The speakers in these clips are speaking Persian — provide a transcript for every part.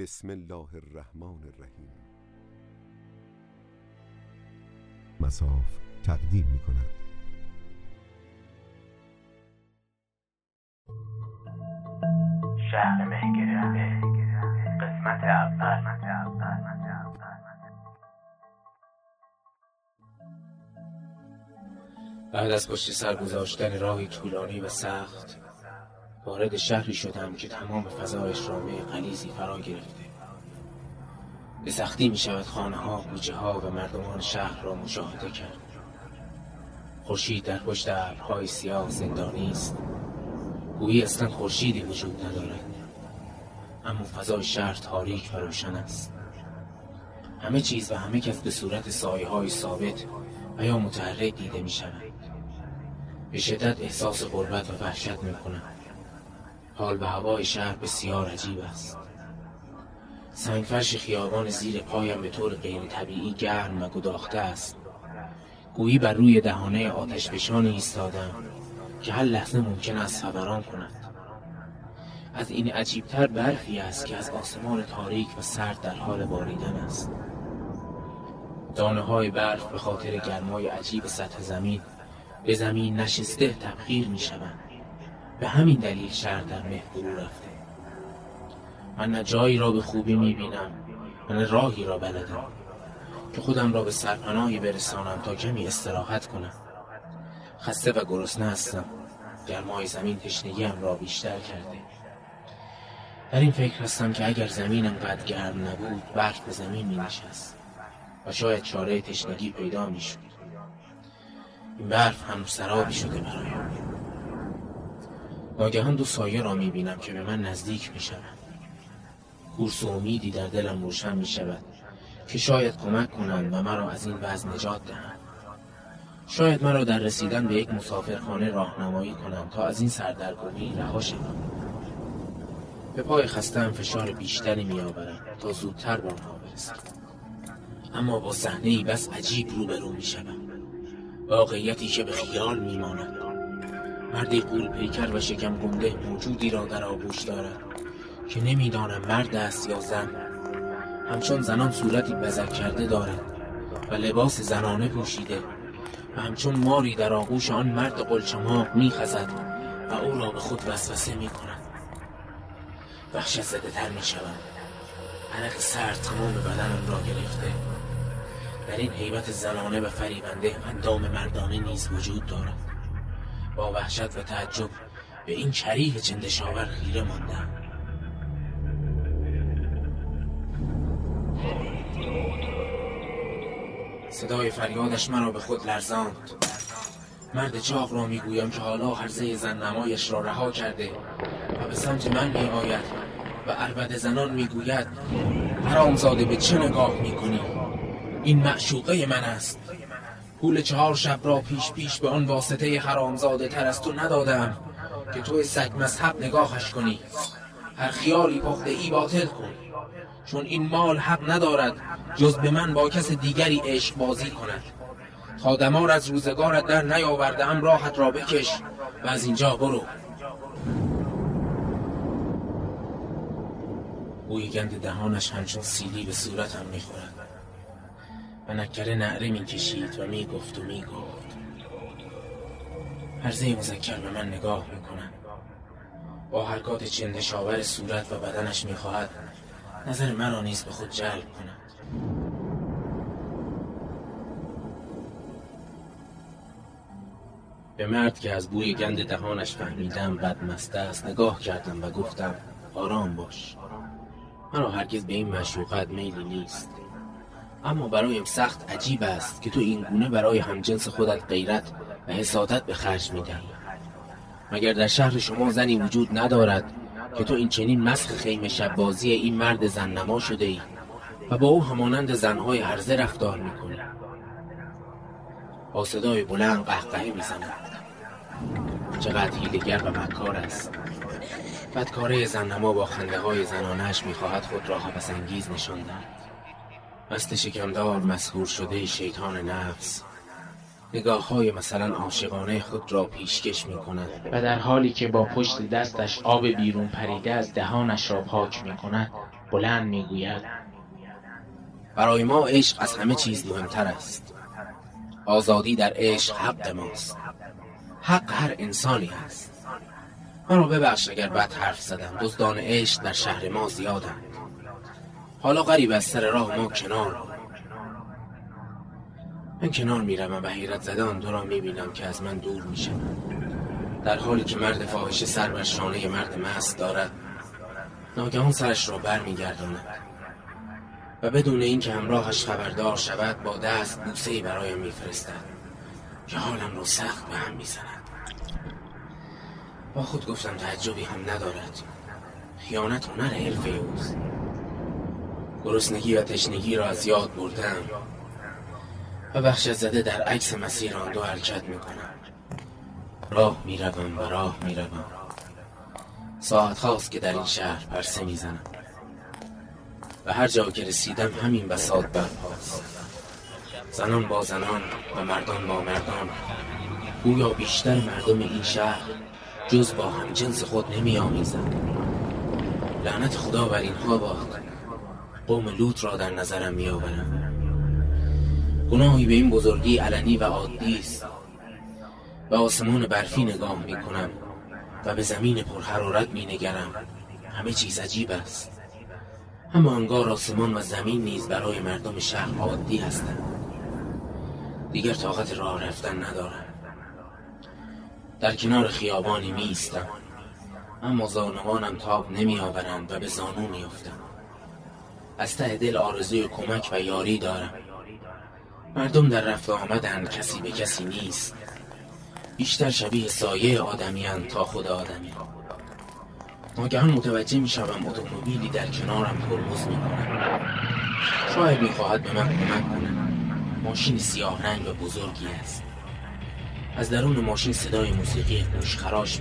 بسم الله الرحمن الرحیم. مساف تقدیم می کند شهر مهگرفته قسمت اول. بعد از پشت سر گذاشتن راهی طولانی و سخت وارد شهری شدم که تمام فضایش را به غلیزی فرا گرفته. به سختی می شود خانه ها، کوچه ها و مردمان شهر را مشاهده کرد. خورشید در پشت ابرهای سیاه زندانی است. گویی اصلا خورشیدی وجود ندارد. اما فضای شهر تاریک و روشن است. همه چیز و همه کس به صورت سایه های ثابت و یا متحرک دیده می شود به شدت احساس غربت و وحشت می کنم حال و هوای شهر بسیار عجیب است. سنگفرش خیابان زیر پایم به طور غیر طبیعی گرم و گداخته است. گویی بر روی دهانه آتش فشان ایستادم که هر لحظه ممکن است فوران کند. از این عجیبتر برفی است که از آسمان تاریک و سرد در حال باریدن است. دانه های برف به خاطر گرمای عجیب سطح زمین به زمین نشسته تبخیر می شوند به همین دلیل شهر در مه فرو رفته. من نه جایی را به خوبی می بینم و نه راهی را بلدم که خودم را به سرپناهی برسانم تا کمی استراحت کنم. خسته و گرسنه هستم. گرمای زمین تشنگیم را بیشتر کرده. در این فکر هستم که اگر زمین انقدر گرم نبود برف به زمین می نشست و شاید چاره تشنگی پیدا می شود این برف هم سرابی شده برایم ناگهان دو سایه را می بینم که به من نزدیک می شود کورس امیدی در دلم روشن می شود که شاید کمک کنند و مرا از این وضع نجات دهند. شاید مرا در رسیدن به یک مسافرخانه راهنمایی کنند تا از این سردرگمی رها شوم. به پای خستم فشار بیشتری می آورم تا زودتر به آنها برسم. اما با صحنه بس عجیب روبرو می شوم واقعیتی که به خیال می ماند مردی قول پیکر و شکم گنده موجودی را در آغوش دارد که نمی‌دانم مرد است یا زن. همچون زنان صورتی بزک کرده دارد و لباس زنانه پوشیده و همچون ماری در آغوش آن مرد قلچماق میخزد و او را به خود وسوسه می کند وحشت زده تر می شوم عرق سرد تمام بدنم را گرفته. در این حیبت زنانه و فریبنده اندام مردانه نیز وجود دارد. با وحشت و تعجب به این کریه چندشاور خیره ماندم. صدای فریادش مرا به خود لرزاند. مرد چاق را می‌گویم که حالا هرزه زن نمایش را رها کرده و به سمت من می آید و عربد زنان می‌گوید حرامزاده به چه نگاه می‌کنی؟ این معشوقه من است. پول چهار شب را پیش پیش به آن واسطه حرامزاده تر از تو ندادم که تو سگ مذهب نگاهش کنی. هر خیالی پخته ای باطل کن. چون این مال حق ندارد جز به من با کس دیگری عشق بازی کند. تا دمار از روزگارت در نیاورده ام راحت را بکش و از اینجا برو. بوی گند دهانش همچون سیلی به صورتم می‌خورد. نکره نعره می‌کشید و می‌گفت و می‌گفت. هرزه مذکر به من نگاه می‌کنند با حرکات چندشاور صورت و بدنش می‌خواهد نظر مرا نیز به خود جلب کند. به مرد که از بوی گند دهانش فهمیدم بدمسته است نگاه کردم و گفتم آرام باش. مرا هرگز به این مشوقت میلی نیست. اما برایم سخت عجیب است که تو این گونه برای همجنس خودت غیرت و حسادت به خرج می‌دهی مگر در شهر شما زنی وجود ندارد که تو این چنین مسخ خیمه شب بازی این مرد زن نما شده ای و با او همانند زنهای هرزه رفتار می‌کنی؟ با صدای بلند قهقهه می‌زند چقدر هیلگر و مکار است. بدکاره زن نما با خنده های زنانش می‌خواهد خود را انگیز نشان دهد مست شکمدار مسهور شده شیطان نفس. نگاه های مثلا عاشقانه خود را پیشکش می کند و در حالی که با پشت دستش آب بیرون پریده از دهانش را پاک می کند بلند می‌گوید برای ما عشق از همه چیز مهمتر است. آزادی در عشق حق ماست. حق هر انسانی است. مرا ببخش اگر بد حرف زدم. دزدان عشق در شهر ما زیادند. حالا غریب از سر راه ما کنار. من کنار می‌روم و حیرت زدان دو را می‌بینم که از من دور می‌شوند. در حالی که مرد فاحشه سر بر شانه مرد مست دارد ناگهان سرش را بر میگرداند و بدون اینکه همراهش خبردار شود با دست بوسه برایم میفرستد که حالم را سخت به هم می‌زند. با خود گفتم تعجبی هم ندارد. خیانت هنر حرفه اوست. گرسنگی و تشنگی را از یاد بردم و وحشت زده در عکس مسیر آن دو حرکت می‌کنم. راه می‌روم و راه می‌روم. ساعت خواست که در این شهر پرسه می‌زنم. و هر جا که رسیدم همین بساط برپاست زنان با زنان و مردان با مردان. گویا بیشتر مردم این شهر جز با هم جنس خود نمی آمیزند لعنت خدا بر اینها باد قوم لوط را در نظرم می آورم گناهی به این بزرگی علنی و عادی است به آسمان برفی نگاه می کنم و به زمین پرحرارت می نگرم همه چیز عجیب است. اما انگار آسمان و زمین نیز برای مردم شهر عادی هستند. دیگر طاقت راه رفتن ندارم. در کنار خیابانی می ایستم اما زانوانم تاب نمی آورند و به زانو می افتم. از ته دل آرزوی کمک و یاری دارم. مردم در رفت آمدن کسی به کسی نیست. بیشتر شبیه سایه آدمیان تا خود آدمی. ناگهان متوجه می شوم اتومبیلی در کنارم ترمز می کنم شاید می خواهد به من کمک کنه ماشین سیاه رنگ و بزرگی است. از درون ماشین صدای موسیقی گوش خراش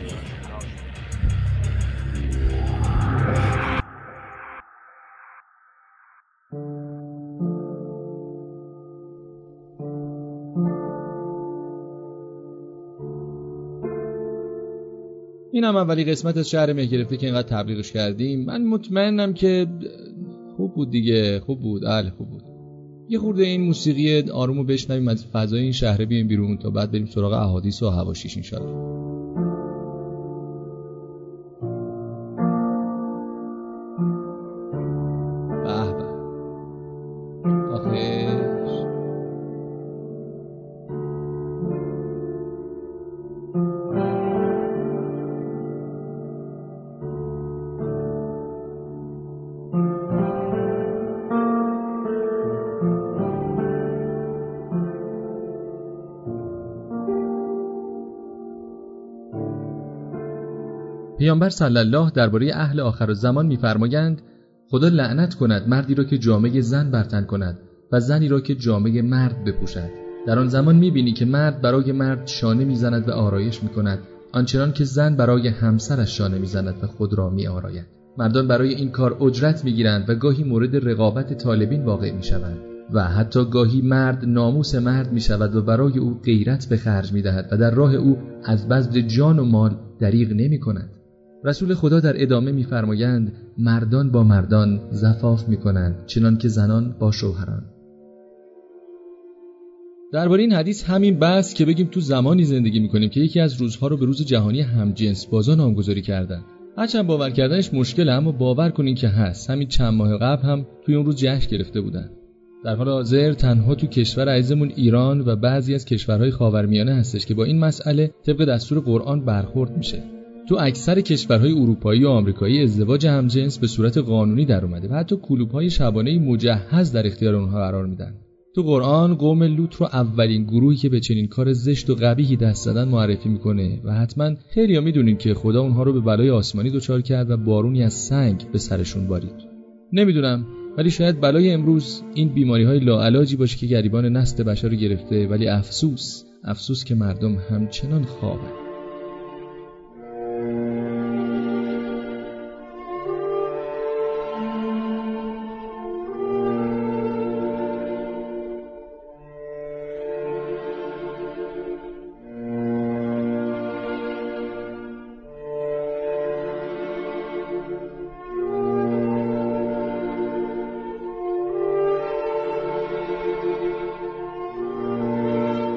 این هم اولی قسمت از شهر مه گرفته که اینقدر تبلیغش کردیم. من مطمئنم که خوب بود دیگه. خوب بود. بله خوب بود. یه خورده این موسیقی آرومو بشنویم از فضای این شهر بیایم بیرون تا بعد بریم سراغ احادیث و هواشیش انشاءالله. پیامبر صلی الله درباره اهل آخر زمان می‌فرمایند خدا لعنت کند مردی را که جامعه زن برتن کند و زنی را که جامعه مرد بپوشد در آن زمان می‌بینی که مرد برای مرد شانه می‌زند و آرایش می‌کند آنچنان که زن برای همسرش شانه می‌زند و خود را میآراید مردان برای این کار اجرت می‌گیرند و گاهی مورد رقابت طالبین واقع می‌شوند و حتی گاهی مرد ناموس مرد می شود و برای او غیرت به خرج می دهد و در راه او از بذل جان و مال دریغ نمی کند. رسول خدا در ادامه می‌فرمایند مردان با مردان زفاف می‌کنند چنان که زنان با شوهران. درباره این حدیث همین بس که بگیم تو زمانی زندگی می‌کنیم که یکی از روزها رو به روز جهانی همجنس بازا نامگذاری کردن. هرچند باور کردنش مشکله اما باور کنین که هست. همین چند ماه قبل هم توی اون روز جشن گرفته بودن. در حال حاضر تنها تو کشور عزیزمون ایران و بعضی از کشورهای خاورمیانه هستش که با این مسئله طبق دستور قرآن برخورد میشه. تو اکثر کشورهای اروپایی و آمریکایی ازدواج همجنس به صورت قانونی در اومده و حتی کلوب‌های شبانه مجهز در اختیار اونها قرار میدن. تو قرآن قوم لوط رو اولین گروهی که به چنین کار زشت و قبیحی دست زدن معرفی می‌کنه و حتما خیلیا می‌دونین که خدا اونها رو به بلای آسمانی دچار کرد و بارونی از سنگ به سرشون بارید. نمی‌دونم ولی شاید بلای امروز این بیماری های لاعلاجی باشه که گریبان نسل بشر رو گرفته ولی افسوس افسوس که مردم همچنان خوابن.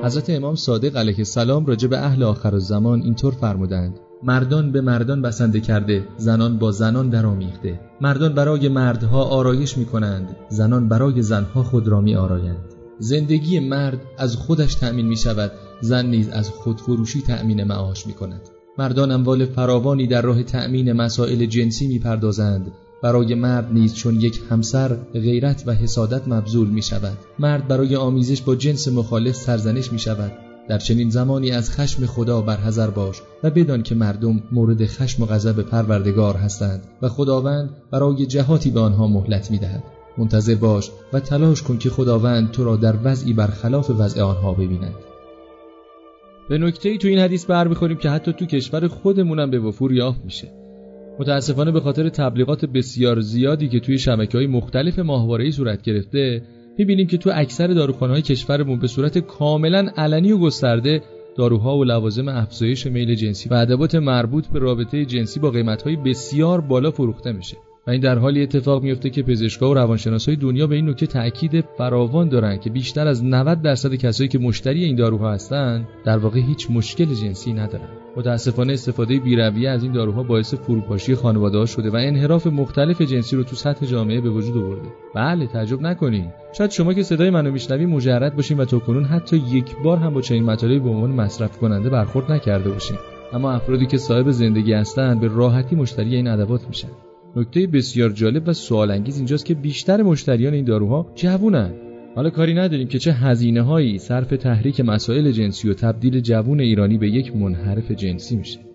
حضرت امام صادق علیه السلام راجع به اهل آخر الزمان اینطور فرمودند. مردان به مردان بسنده کرده زنان با زنان درآمیخته. مردان برای مردها آرایش می کنند زنان برای زنها خود را می آرایند زندگی مرد از خودش تأمین می شود زن نیز از خودفروشی تأمین معاش می کند مردان اموال فراوانی در راه تأمین مسائل جنسی می پردازند برای مرد نیز چون یک همسر غیرت و حسادت مبذول می شود مرد برای آمیزش با جنس مخالف سرزنش می شود در چنین زمانی از خشم خدا برحذر باش و بدان که مردم مورد خشم و غضب پروردگار هستند و خداوند برای جهاتی به آنها مهلت می دهد منتظر باش و تلاش کن که خداوند تو را در وضعی برخلاف وضع آنها ببیند. به نکته ای تو این حدیث برمیخوریم که حتی تو کشور خودمونم به وفور یافت میشه. متاسفانه به خاطر تبلیغات بسیار زیادی که توی شبکه های مختلف ماهواره‌ای صورت گرفته می‌بینیم که تو اکثر داروخانه های کشورمون به صورت کاملا علنی و گسترده داروها و لوازم افزایش میل جنسی و ادوات مربوط به رابطه جنسی با قیمتهای بسیار بالا فروخته میشه. و این در حالی اتفاق میفته که پزشکا و روانشناسای دنیا به این نکته تاکید فراوان دارند که بیشتر از 90 درصد کسایی که مشتری این داروها هستند در واقع هیچ مشکل جنسی ندارند متاسفانه استفاده بیرویه از این داروها باعث فروپاشی خانواده شده و انحراف مختلف جنسی رو تو سطح جامعه به وجود آورده. بله تعجب نکنین. شاید شما که صدای منو میشنوی مجرد باشین و تا کنون حتی یک بار هم با چنین مطالبی به عنوان مصرف کننده برخورد نکرده باشین. اما افرادی که صاحب زندگی هستند به راحتی مشتری این ادوات میشن. نکته بسیار جالب و سوال انگیز اینجاست که بیشتر مشتریان این داروها جوونن. حالا کاری نداریم که چه هزینه هایی صرف تحریک مسائل جنسی و تبدیل جوون ایرانی به یک منحرف جنسی میشه.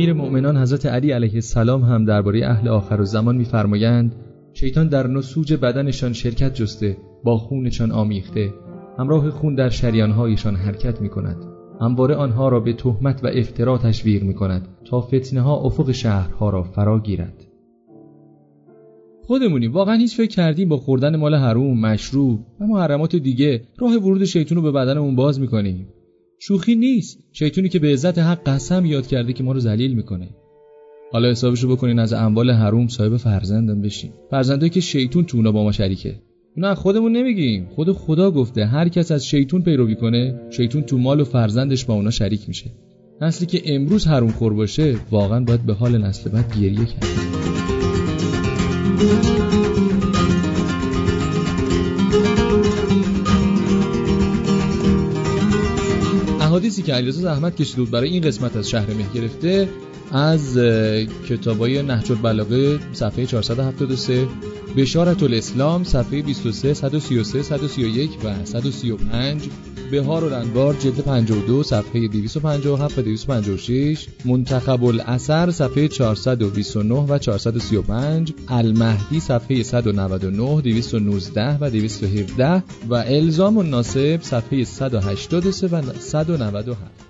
امیر مؤمنان حضرت علی علیه السلام هم درباره اهل آخر و زمان می‌فرمایند شیطان در نسوج بدنشان شرکت جسته با خونشان آمیخته. همراه خون در شریانهایشان حرکت می کند همواره آنها را به تهمت و افترا تشویق می کند تا فتنه ها افق شهرها را فرا گیرد. خودمونی واقعا هیچ فکر کردیم با خوردن مال حروم مشروب و محرمات دیگه. راه ورود شیطون رو به بدنمون باز می‌کنیم. شوخی نیست. شیطونی که به عزت حق قسم یاد کرده که ما رو ذلیل می‌کنه. حالا حسابشو بکنین از اموال حروم صاحب فرزندم بشین. فرزندایی که شیطون تو اونا با ما شریکه. نه خودمون نمیگیم. خود خدا گفته هر کس از شیطون پیروی کنه شیطون تو مال و فرزندش با اونا شریک میشه. نسلی که امروز حروم خور باشه واقعا باید به حال نسل بعد گریه کرد. احادیثی که علیرضا زحمت کشیده بود برای این قسمت از شهر مه گرفته از کتابای نهج البلاغه صفحه 473 بشارت الاسلام صفحه 23 133 131 و 135 بهار الانوار جلد 52 صفحه 257 و 256 منتخب الاثر صفحه 429 و 435 المهدی صفحه 199 219 و 217 و الزام الناسب صفحه 183 و 197